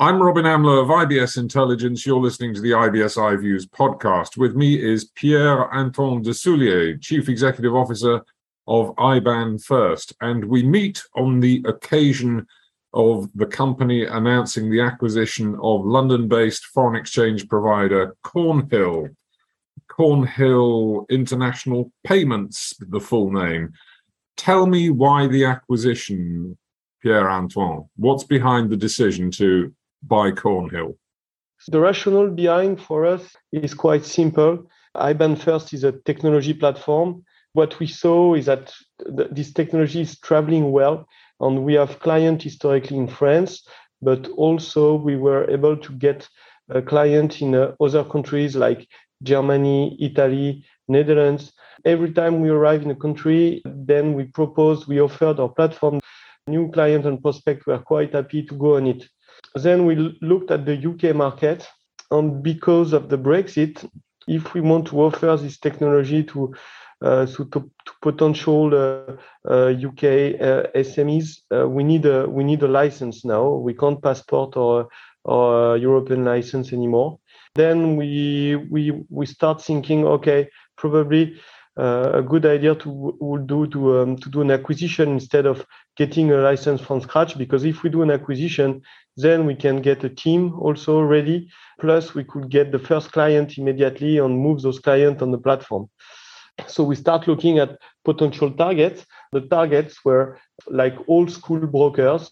I'm Robin Amlôt of IBS Intelligence. You're listening to the IBS iViews podcast. With me is Pierre Antoine Dessoulier, Chief Executive Officer of iBanFirst. And we meet on the occasion of the company announcing the acquisition of London based foreign exchange provider Cornhill. Cornhill International Payments, the full name. Tell me why the acquisition, Pierre Antoine. What's behind the decision to buy Cornhill? The rationale behind for us is quite simple. iBanFirst is a technology platform. What we saw is that th- this technology is traveling well, and we have clients historically in France, but also we were able to get a client in uh, other countries like Germany, Italy, Netherlands. Every time we arrive in a country, then we propose, we offered our platform. New clients and prospects were quite happy to go on it. Then we looked at the UK market, and because of the Brexit, if we want to offer this technology to uh, to, to potential uh, uh, UK uh, SMEs, uh, we need a we need a license now. We can't passport or or European license anymore. Then we we we start thinking, okay, probably uh, a good idea to would do to um, to do an acquisition instead of getting a license from scratch. Because if we do an acquisition, then we can get a team also ready. Plus, we could get the first client immediately and move those clients on the platform. So we start looking at potential targets. The targets were like old school brokers.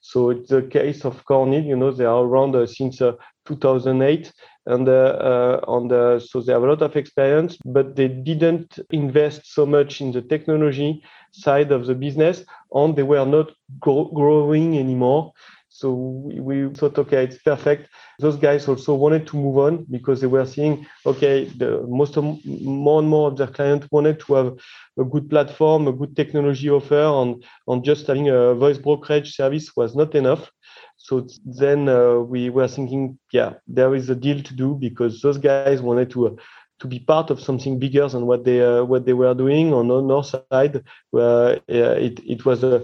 So it's the case of Cornhill, you know, they are around uh, since uh, 2008 and uh, uh, on the, so they have a lot of experience, but they didn't invest so much in the technology side of the business and they were not growing anymore. So we, we, thought, okay, it's perfect. Those guys also wanted to move on because they were seeing, okay, the most of, more and more of their clients wanted to have a good platform, a good technology offer, and, and just having a voice brokerage service was not enough. So then uh, we were thinking, yeah, there is a deal to do because those guys wanted to uh, to be part of something bigger than what they uh, what they were doing on our side. Where uh, it it was a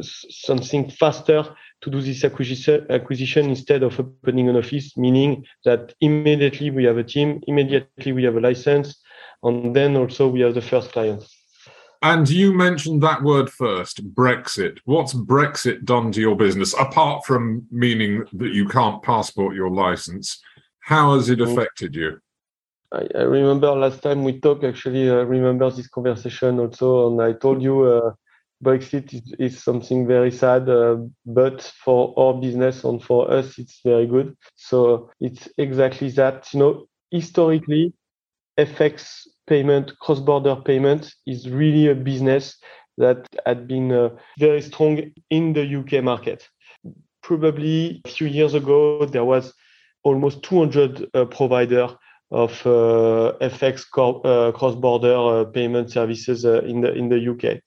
something faster to do this acquisition acquisition instead of opening an office, meaning that immediately we have a team, immediately we have a license, and then also we have the first client. And you mentioned that word first, Brexit. What's Brexit done to your business, apart from meaning that you can't passport your license? How has it mm. affected you? I, I remember last time we talked, actually, I remember this conversation also, and I told you uh, Brexit is, is, something very sad, uh, but for our business and for us, it's very good. So it's exactly that. You know, historically, FX payment, cross-border payment is really a business that had been uh, very strong in the UK market. Probably a few years ago, there was almost 200 uh, provider of uh, FX uh, cross-border uh, payment services uh, in the in the UK.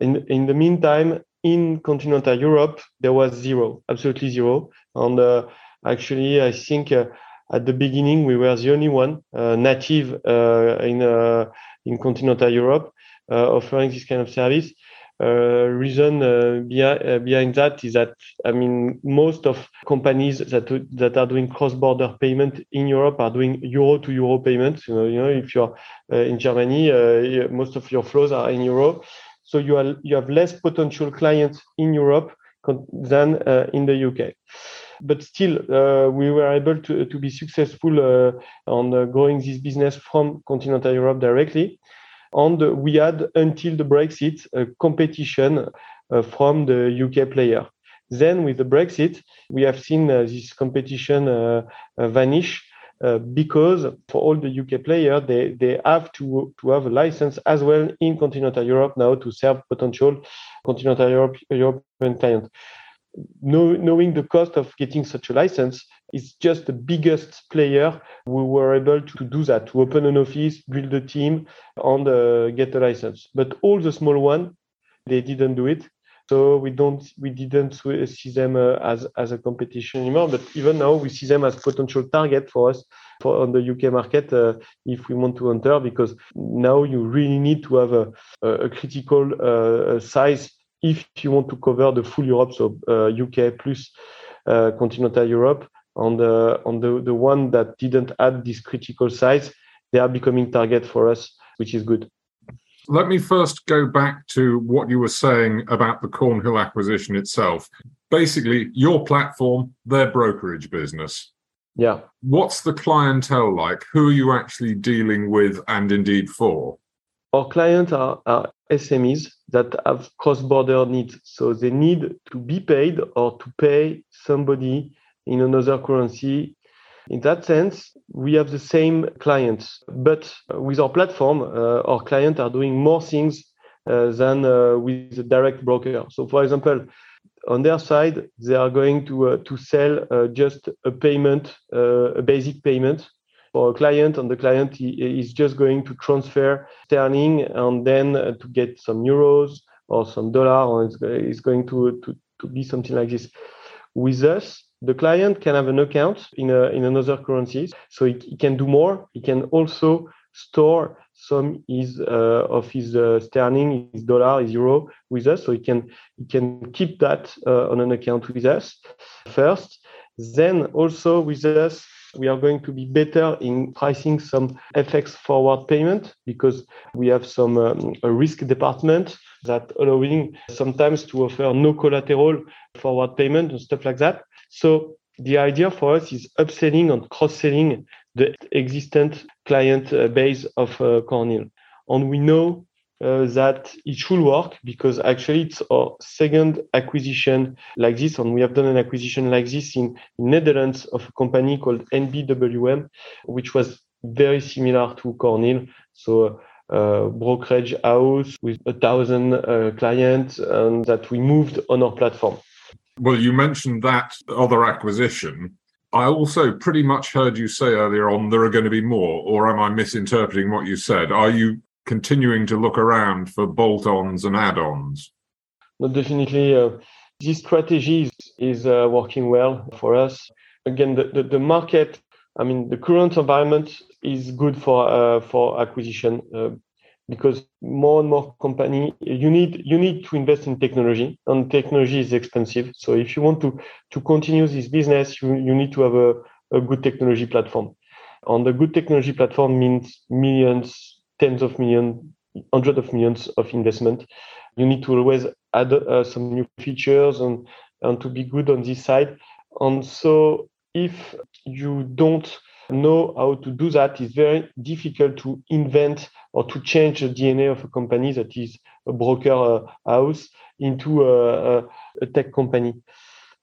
In in the meantime, in continental Europe, there was zero, absolutely zero. And actually, I think at the beginning, we were the only one uh, native uh, in uh, in continental Europe offering this kind of service. Uh, reason uh, behind, uh, that is that I mean most of companies that that are doing cross-border payment in Europe are doing euro to euro payments. You know, you know if you're in Germany, most of your flows are in euro, so you are you have less potential clients in Europe than in the UK but still uh, we were able to, to be successful uh, on uh, growing this business from continental Europe directly. And we had until the Brexit a competition from the UK player. Then with the Brexit, we have seen this competition vanish uh, because for all the UK players, they, they have to, to have a license as well in continental Europe now to serve potential continental Europe, European clients know, knowing the cost of getting such a license is just the biggest player we were able to do that to open an office build a team and uh, get a license. But all the small one they didn't do it. So we don't we didn't see them uh, as as a competition anymore. But even now we see them as potential target for us for on the UK market uh, if we want to enter because now you really need to have a, a critical uh, size if you want to cover the full Europe, so uh, UK plus uh, continental Europe. On the on the, the one that didn't add this critical size, they are becoming target for us, which is good. Let me first go back to what you were saying about the Cornhill acquisition itself. Basically, your platform, their brokerage business. Yeah. What's the clientele like? Who are you actually dealing with and indeed for? Our clients are, are SMEs that have cross border needs. So they need to be paid or to pay somebody in another currency in that sense, we have the same clients, but with our platform, uh, our clients are doing more things uh, than uh, with the direct broker. So, for example, on their side, they are going to uh, to sell uh, just a payment, uh, a basic payment for a client, and the client is just going to transfer sterling and then to get some euros or some dollar, or it's, going to, to to be something like this. With us, the client can have an account in a, in another currency, so he, he can do more. He can also store some is uh, of his uh, sterling, his dollar, his euro with us, so he can he can keep that uh, on an account with us first. Then also with us, we are going to be better in pricing some FX forward payment because we have some um, risk department that allowing sometimes to offer no collateral forward payment and stuff like that. So the idea for us is upselling and cross-selling the existent client uh, base of uh, Cornhill. And we know uh, that it should work because actually it's our second acquisition like this, and we have done an acquisition like this in, Netherlands of a company called NBWM, which was very similar to Cornhill So uh, brokerage house with a thousand uh, clients and that we moved on our platform. Well, you mentioned that other acquisition. I also pretty much heard you say earlier on there are going to be more, or am I misinterpreting what you said? Are you continuing to look around for bolt ons and add ons? No, definitely. Uh, this strategy is, uh, working well for us. Again, the, the, the, market, I mean, the current environment is good for, uh, for acquisition. Uh, because more and more company you need you need to invest in technology and technology is expensive so if you want to to continue this business you, you need to have a, a good technology platform and the good technology platform means millions tens of millions hundreds of millions of investment you need to always add uh, some new features and and to be good on this side and so if you don't know how to do that, it's very difficult to invent or to change the DNA of a company that is a broker uh, house into a, a, a, tech company.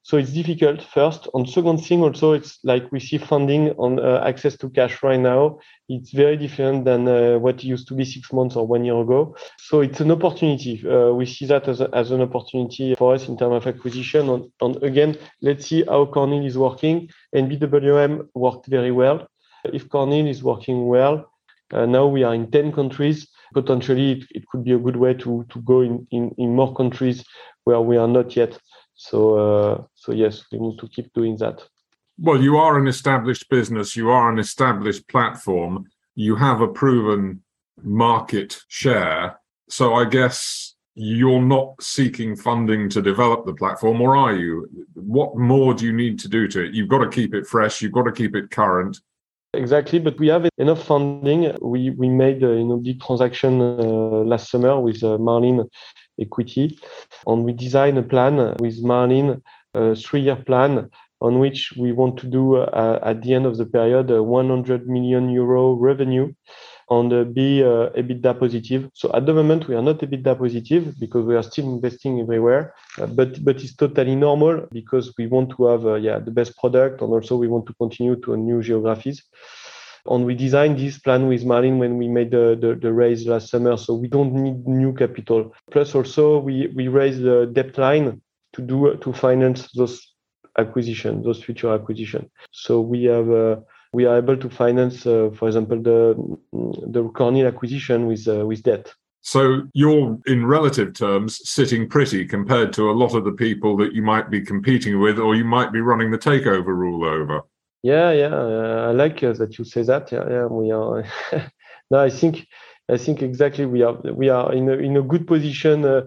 So it's difficult first. And second thing, also, it's like we see funding on uh, access to cash right now. It's very different than uh, what used to be six months or one year ago. So it's an opportunity. Uh, we see that as, a, as an opportunity for us in terms of acquisition. And, and again, let's see how Cornhill is working. And NBWM worked very well. If Cornhill is working well, uh, now we are in 10 countries. Potentially, it, it, could be a good way to, to go in, in, in more countries where we are not yet. So, uh, so yes, we need to keep doing that. Well, you are an established business, you are an established platform, you have a proven market share. So I guess you're not seeking funding to develop the platform, or are you? What more do you need to do to it? You've got to keep it fresh, you've got to keep it current. Exactly, but we have enough funding. We we made a you know big transaction uh, last summer with uh, Marlin Equity, and we designed a plan with Marlin, a three-year plan on which we want to do uh, at the end of the period 100 million euro revenue and uh, be uh, EBITDA positive. So at the moment, we are not EBITDA positive because we are still investing everywhere, uh, but but it's totally normal because we want to have uh, yeah the best product and also we want to continue to new geographies. And we designed this plan with Marlin when we made the, the, the, raise last summer. So we don't need new capital. Plus also we, we raised the debt line to do to finance those acquisition, those future acquisition. So we have uh, we are able to finance, uh, for example, the the Cornhill acquisition with uh, with debt. So you're, in relative terms, sitting pretty compared to a lot of the people that you might be competing with, or you might be running the takeover rule over. Yeah, yeah, uh, I like uh, that you say that. Yeah, yeah, we are. no, I think, I think exactly we are we are in a in a good position uh,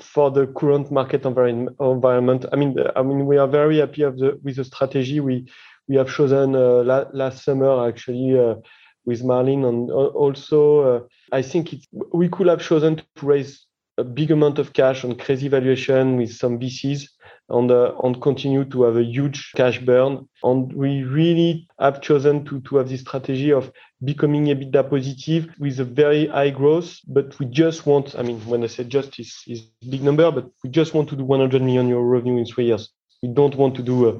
for the current market environment. I mean, I mean, we are very happy the, with the strategy we we have chosen uh, la- last summer actually uh, with Marlin, and also uh, I think we could have chosen to raise a big amount of cash on crazy valuation with some VCs and, uh, and continue to have a huge cash burn. And we really have chosen to, to have this strategy of becoming a EBITDA positive with a very high growth. But we just want, I mean, when I say just is, is big number, but we just want to do 100 million euro revenue in three years. We don't want to do a,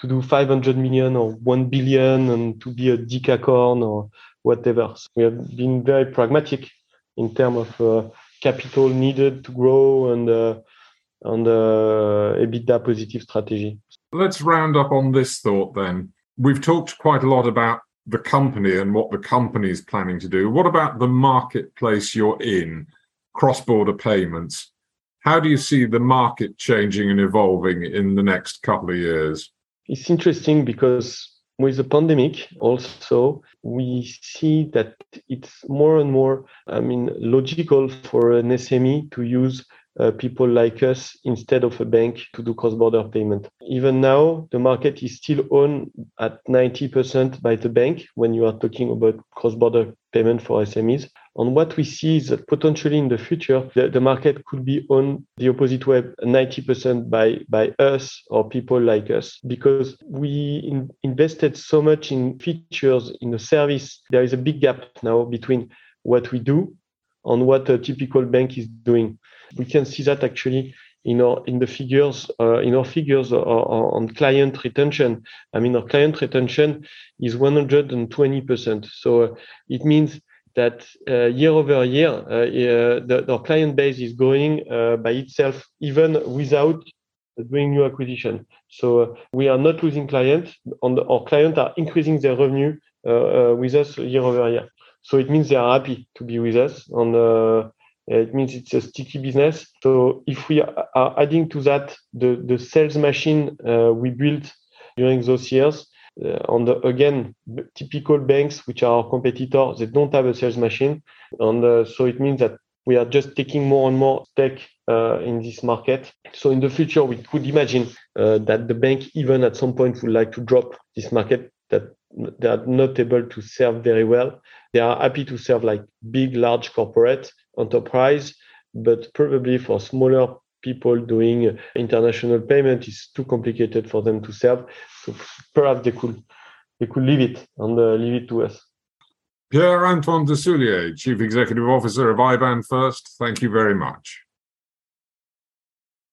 to do 500 million or 1 billion and to be a decacorn or whatever. So we have been very pragmatic in terms of uh, capital needed to grow and uh, and uh, EBITDA positive strategy. Let's round up on this thought then. We've talked quite a lot about the company and what the company is planning to do. What about the marketplace you're in, cross border payments? How do you see the market changing and evolving in the next couple of years? It's interesting because with the pandemic also we see that it's more and more i mean logical for an sme to use uh, people like us instead of a bank to do cross-border payment. Even now, the market is still owned at 90% by the bank when you are talking about cross-border payment for SMEs. And what we see is that potentially in the future, the, the market could be on the opposite way, 90% by, by us or people like us, because we in, invested so much in features, in the service. There is a big gap now between what we do and what a typical bank is doing. We can see that actually in our in the figures uh, in our figures on client retention. I mean, our client retention is 120%. So uh, it means that uh, year over year, uh, uh, the, our client base is growing by itself, even without doing new acquisition. So we are not losing clients, and our clients are increasing their revenue with us year over year. So it means they are happy to be with us, and it means it's a sticky business. So if we are adding to that the, the sales machine uh, we built during those years, uh, on the again typical banks which are our competitors, they don't have a sales machine, and uh, so it means that we are just taking more and more stake uh, in this market. So in the future, we could imagine uh, that the bank, even at some point, would like to drop this market that they are not able to serve very well. They are happy to serve like big, large corporate enterprise, but probably for smaller people doing international payment is too complicated for them to serve. So perhaps they could they could leave it and uh, leave it to us. Pierre Antoine Dessoulier, Chief Executive Officer of iBanFirst, thank you very much.